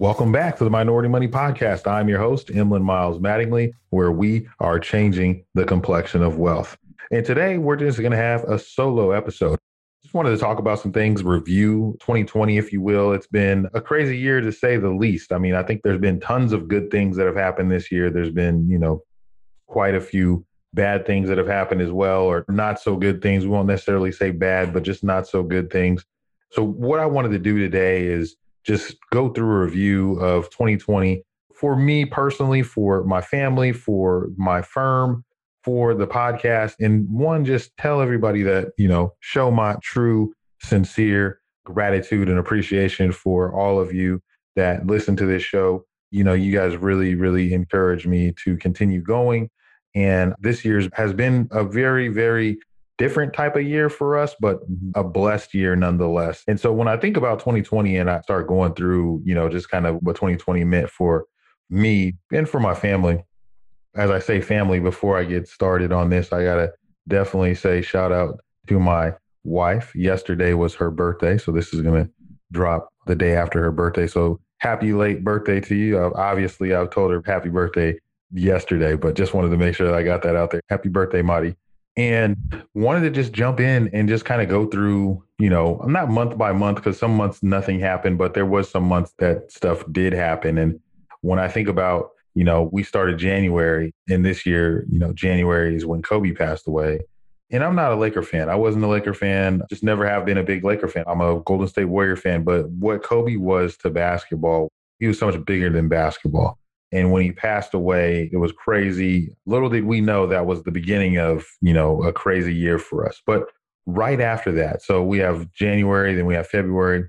Welcome back to the Minority Money Podcast. I'm your host, Emlen Miles Mattingly, where we are changing the complexion of wealth. And today we're just going to have a solo episode. Just wanted to talk about some things, review 2020, if you will. It's been a crazy year to say the least. I mean, I think there's been tons of good things that have happened this year. There's been, you know, quite a few bad things that have happened as well, or not so good things. We won't necessarily say bad, but just not so good things. So, what I wanted to do today is just go through a review of 2020 for me personally, for my family, for my firm, for the podcast. And one, just tell everybody that, you know, show my true, sincere gratitude and appreciation for all of you that listen to this show. You know, you guys really, really encourage me to continue going. And this year's has been a very, very different type of year for us, but a blessed year nonetheless. And so when I think about 2020 and I start going through, you know, just kind of what 2020 meant for me and for my family, as I say family before I get started on this, I got to definitely say shout out to my wife. Yesterday was her birthday. So this is going to drop the day after her birthday. So happy late birthday to you. Uh, obviously, I've told her happy birthday yesterday, but just wanted to make sure that I got that out there. Happy birthday, Marty and wanted to just jump in and just kind of go through, you know, I'm not month by month because some months nothing happened, but there was some months that stuff did happen. And when I think about, you know, we started January and this year, you know, January is when Kobe passed away. And I'm not a Laker fan. I wasn't a Laker fan, just never have been a big Laker fan. I'm a Golden State Warrior fan. But what Kobe was to basketball, he was so much bigger than basketball. And when he passed away, it was crazy. Little did we know that was the beginning of, you know, a crazy year for us. But right after that, so we have January, then we have February.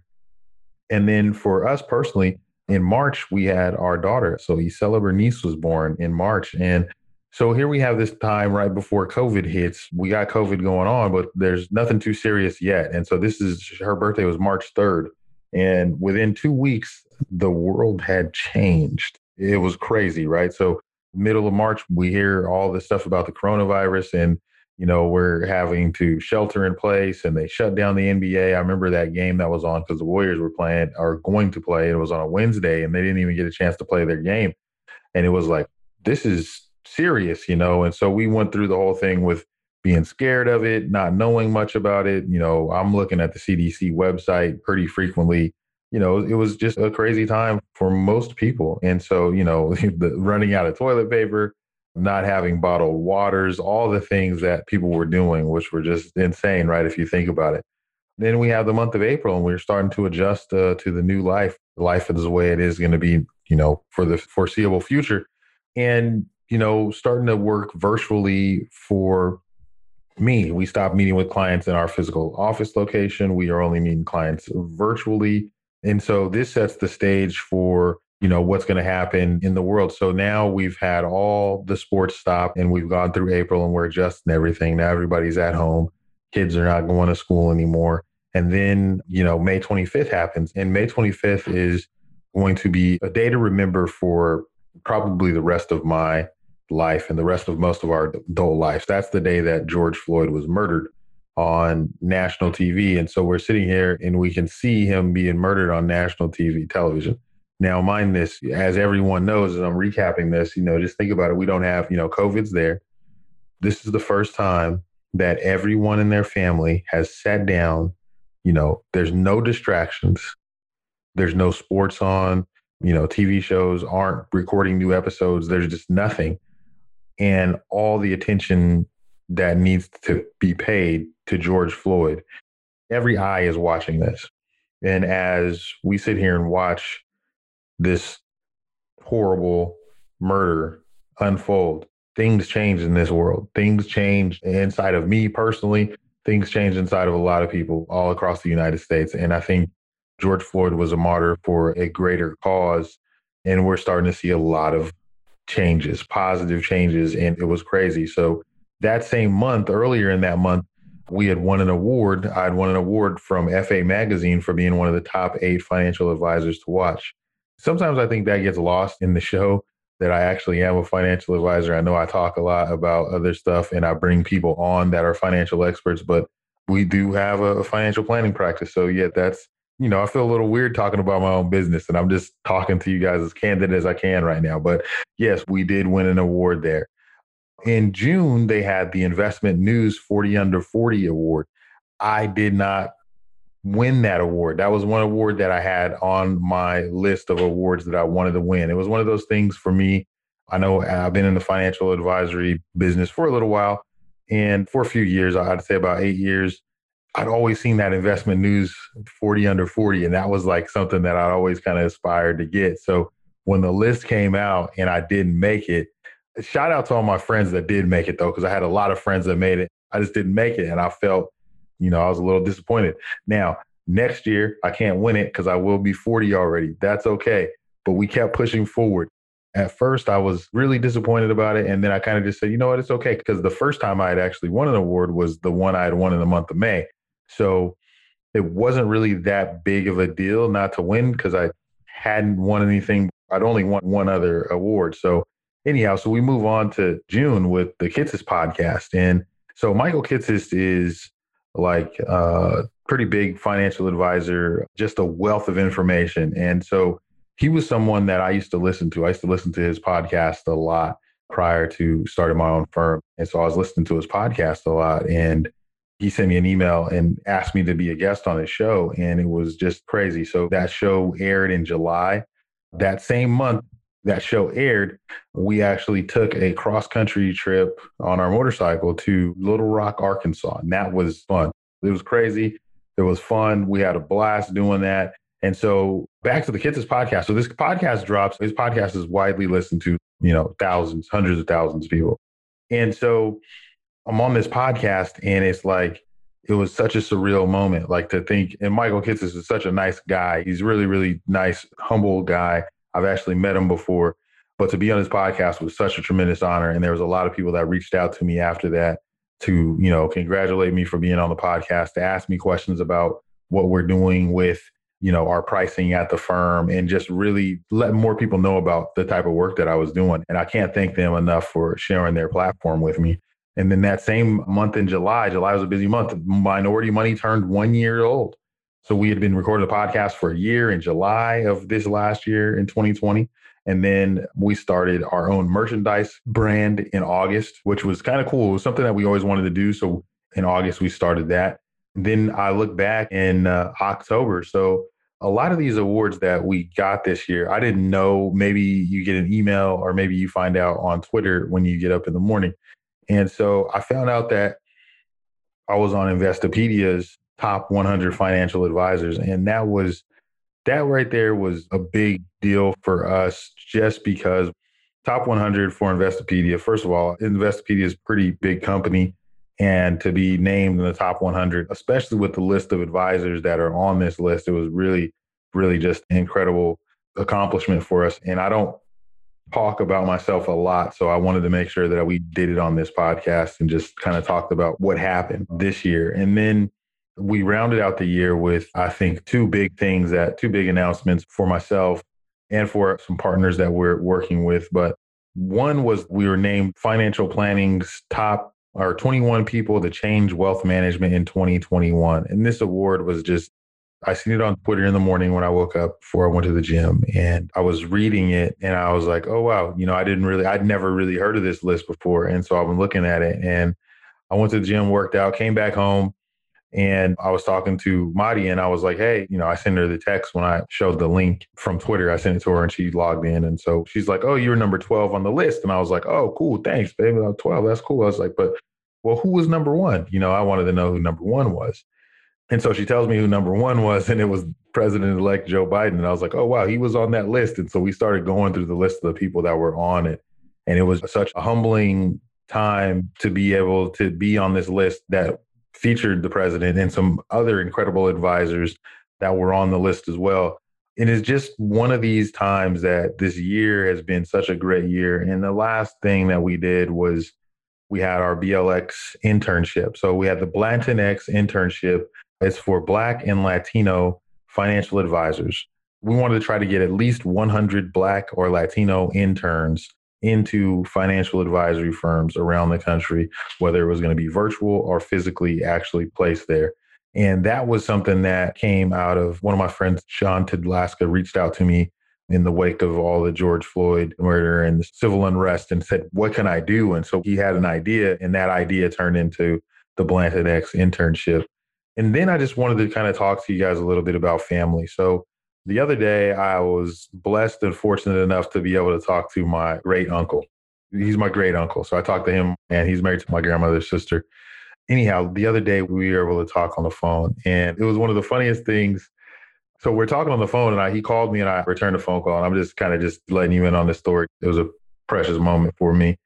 And then for us personally, in March, we had our daughter. So Isela Bernice was born in March. And so here we have this time right before COVID hits. We got COVID going on, but there's nothing too serious yet. And so this is her birthday was March 3rd. And within two weeks, the world had changed it was crazy, right? So middle of March, we hear all this stuff about the coronavirus and you know we're having to shelter in place and they shut down the NBA. I remember that game that was on because the Warriors were playing or going to play. It was on a Wednesday and they didn't even get a chance to play their game. And it was like, this is serious, you know. And so we went through the whole thing with being scared of it, not knowing much about it. You know, I'm looking at the CDC website pretty frequently you know, it was just a crazy time for most people. And so, you know, the running out of toilet paper, not having bottled waters, all the things that people were doing, which were just insane, right? If you think about it. Then we have the month of April and we're starting to adjust uh, to the new life. Life is the way it is going to be, you know, for the foreseeable future. And, you know, starting to work virtually for me. We stopped meeting with clients in our physical office location. We are only meeting clients virtually and so this sets the stage for you know what's going to happen in the world. So now we've had all the sports stop and we've gone through April and we're adjusting everything. Now everybody's at home. Kids are not going to school anymore. And then, you know, May 25th happens. And May 25th is going to be a day to remember for probably the rest of my life and the rest of most of our adult lives. That's the day that George Floyd was murdered on national TV. And so we're sitting here and we can see him being murdered on national TV television. Now, mind this, as everyone knows, as I'm recapping this, you know, just think about it. We don't have, you know, COVID's there. This is the first time that everyone in their family has sat down. You know, there's no distractions. There's no sports on. You know, TV shows aren't recording new episodes. There's just nothing. And all the attention that needs to be paid to George Floyd. Every eye is watching this. And as we sit here and watch this horrible murder unfold, things change in this world. Things change inside of me personally. Things change inside of a lot of people all across the United States. And I think George Floyd was a martyr for a greater cause. And we're starting to see a lot of changes, positive changes. And it was crazy. So that same month, earlier in that month, we had won an award. I had won an award from FA Magazine for being one of the top eight financial advisors to watch. Sometimes I think that gets lost in the show that I actually am a financial advisor. I know I talk a lot about other stuff and I bring people on that are financial experts, but we do have a financial planning practice. So, yeah, that's, you know, I feel a little weird talking about my own business and I'm just talking to you guys as candid as I can right now. But yes, we did win an award there. In June, they had the Investment News 40 Under 40 Award. I did not win that award. That was one award that I had on my list of awards that I wanted to win. It was one of those things for me. I know I've been in the financial advisory business for a little while and for a few years, I'd say about eight years. I'd always seen that investment news 40 under 40, and that was like something that I'd always kind of aspired to get. So when the list came out and I didn't make it, shout out to all my friends that did make it though, because I had a lot of friends that made it. I just didn't make it. And I felt, you know, I was a little disappointed. Now, next year, I can't win it because I will be 40 already. That's okay. But we kept pushing forward. At first, I was really disappointed about it. And then I kind of just said, you know what, it's okay. Because the first time I had actually won an award was the one I had won in the month of May. So it wasn't really that big of a deal not to win because I hadn't won anything. I'd only won one other award. So anyhow, so we move on to June with the Kitces podcast. And so Michael Kitces is like a pretty big financial advisor, just a wealth of information. And so he was someone that I used to listen to. I used to listen to his podcast a lot prior to starting my own firm. And so I was listening to his podcast a lot. And he sent me an email and asked me to be a guest on his show. And it was just crazy. So that show aired in July. That same month, that show aired, we actually took a cross country trip on our motorcycle to Little Rock, Arkansas. And that was fun. It was crazy. It was fun. We had a blast doing that. And so back to the Kitces podcast. So this podcast drops. This podcast is widely listened to, you know, thousands, hundreds of thousands of people. And so I'm on this podcast and it's like, it was such a surreal moment. Like to think, and Michael Kitces is such a nice guy. He's really, really nice, humble guy. I've actually met him before, but to be on his podcast was such a tremendous honor. And there was a lot of people that reached out to me after that to, you know, congratulate me for being on the podcast, to ask me questions about what we're doing with, you know, our pricing at the firm and just really let more people know about the type of work that I was doing. And I can't thank them enough for sharing their platform with me. And then that same month in July, July was a busy month. Minority Money turned one year old. So we had been recording the podcast for a year in July of this last year in 2020. And then we started our own merchandise brand in August, which was kind of cool. It was something that we always wanted to do. So in August, we started that. Then I look back in uh, October. So a lot of these awards that we got this year, I didn't know. Maybe you get an email or maybe you find out on Twitter when you get up in the morning. And so I found out that I was on Investopedia's top 100 financial advisors. And that was, that right there was a big deal for us just because top 100 for Investopedia, first of all, Investopedia is a pretty big company. And to be named in the top 100, especially with the list of advisors that are on this list, it was really, really just incredible accomplishment for us. And I don't talk about myself a lot. So I wanted to make sure that we did it on this podcast and just kind of talked about what happened this year. And then we rounded out the year with, I think, two big things that two big announcements for myself and for some partners that we're working with. But one was we were named Financial Planning's top or 21 people to change wealth management in 2021. And this award was just, I seen it on Twitter in the morning when I woke up before I went to the gym and I was reading it and I was like, oh, wow, you know, I didn't really, I'd never really heard of this list before. And so I've been looking at it and I went to the gym, worked out, came back home and I was talking to Madi and I was like, hey, you know, I sent her the text when I showed the link from Twitter. I sent it to her and she logged in. And so she's like, oh, you're number 12 on the list. And I was like, oh, cool. Thanks, baby. I'm 12. That's cool. I was like, but well, who was number one? You know, I wanted to know who number one was. And so she tells me who number one was, and it was President elect Joe Biden. And I was like, oh, wow, he was on that list. And so we started going through the list of the people that were on it. And it was such a humbling time to be able to be on this list that featured the president and some other incredible advisors that were on the list as well. And It is just one of these times that this year has been such a great year. And the last thing that we did was we had our BLX internship. So we had the Blanton X internship. It's for Black and Latino financial advisors. We wanted to try to get at least 100 Black or Latino interns into financial advisory firms around the country, whether it was going to be virtual or physically actually placed there. And that was something that came out of one of my friends, Sean Tidlaska, reached out to me in the wake of all the George Floyd murder and the civil unrest and said, What can I do? And so he had an idea, and that idea turned into the Blanton X internship. And then I just wanted to kind of talk to you guys a little bit about family. So the other day, I was blessed and fortunate enough to be able to talk to my great uncle. He's my great uncle. So I talked to him, and he's married to my grandmother's sister. Anyhow, the other day we were able to talk on the phone, and it was one of the funniest things so we're talking on the phone, and I, he called me, and I returned the phone call, and I'm just kind of just letting you in on this story. It was a precious moment for me.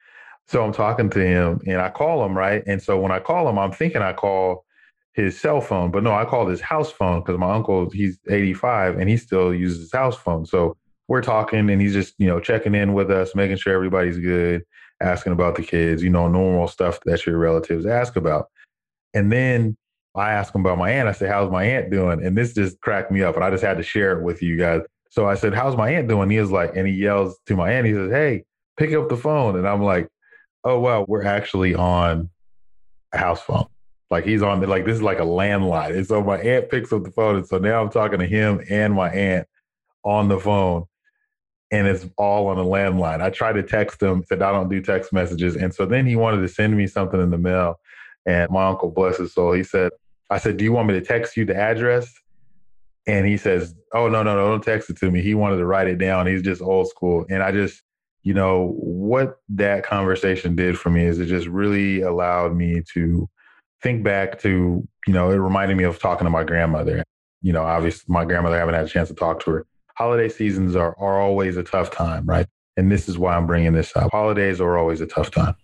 So I'm talking to him, and I call him right, and so when I call him, I'm thinking I call his cell phone, but no, I call his house phone because my uncle he's 85 and he still uses his house phone. So we're talking, and he's just you know checking in with us, making sure everybody's good, asking about the kids, you know, normal stuff that your relatives ask about. And then I asked him about my aunt. I said, How's my aunt doing? And this just cracked me up. And I just had to share it with you guys. So I said, How's my aunt doing? He was like, and he yells to my aunt, he says, Hey, pick up the phone. And I'm like, Oh, wow, we're actually on a house phone. Like he's on, like, this is like a landline. And so my aunt picks up the phone. And so now I'm talking to him and my aunt on the phone. And it's all on a landline. I tried to text him, said, I don't do text messages. And so then he wanted to send me something in the mail. And my uncle, bless his soul, he said, I said, Do you want me to text you the address? And he says, Oh, no, no, no, don't text it to me. He wanted to write it down. He's just old school. And I just, you know, what that conversation did for me is it just really allowed me to think back to, you know, it reminded me of talking to my grandmother. You know, obviously, my grandmother, I haven't had a chance to talk to her. Holiday seasons are, are always a tough time, right? And this is why I'm bringing this up. Holidays are always a tough time.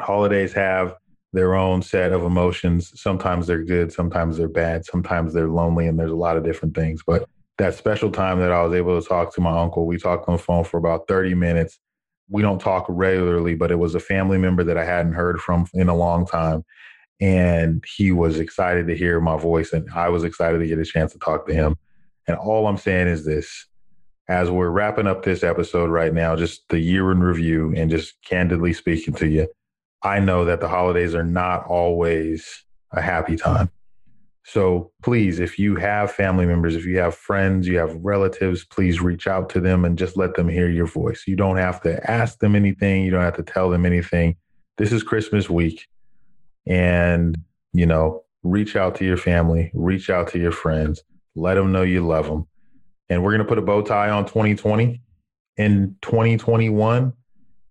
Holidays have their own set of emotions. Sometimes they're good, sometimes they're bad, sometimes they're lonely, and there's a lot of different things. But that special time that I was able to talk to my uncle, we talked on the phone for about 30 minutes. We don't talk regularly, but it was a family member that I hadn't heard from in a long time. And he was excited to hear my voice, and I was excited to get a chance to talk to him. And all I'm saying is this as we're wrapping up this episode right now, just the year in review and just candidly speaking to you I know that the holidays are not always a happy time. So please, if you have family members, if you have friends, you have relatives, please reach out to them and just let them hear your voice. You don't have to ask them anything, you don't have to tell them anything. This is Christmas week. And, you know, reach out to your family, reach out to your friends, let them know you love them. And we're going to put a bow tie on 2020. In 2021,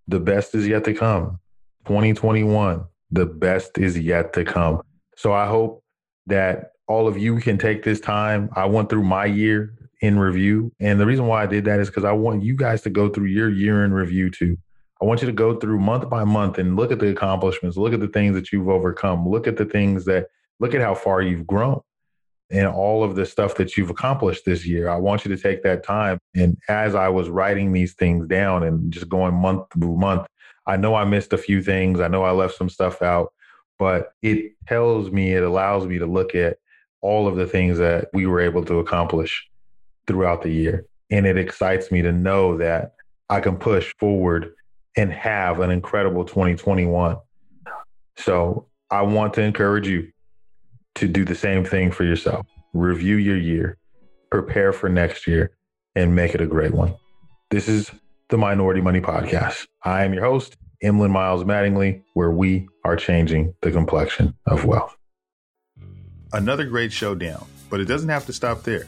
the best is yet to come. 2021, the best is yet to come. So I hope that all of you can take this time. I went through my year in review. And the reason why I did that is because I want you guys to go through your year in review too. I want you to go through month by month and look at the accomplishments, look at the things that you've overcome, look at the things that, look at how far you've grown and all of the stuff that you've accomplished this year. I want you to take that time. And as I was writing these things down and just going month through month, I know I missed a few things. I know I left some stuff out, but it tells me, it allows me to look at all of the things that we were able to accomplish throughout the year. And it excites me to know that I can push forward and have an incredible 2021. So I want to encourage you to do the same thing for yourself. Review your year, prepare for next year, and make it a great one. This is the Minority Money Podcast. I am your host, Emlen Miles Mattingly, where we are changing the complexion of wealth. Another great show down, but it doesn't have to stop there.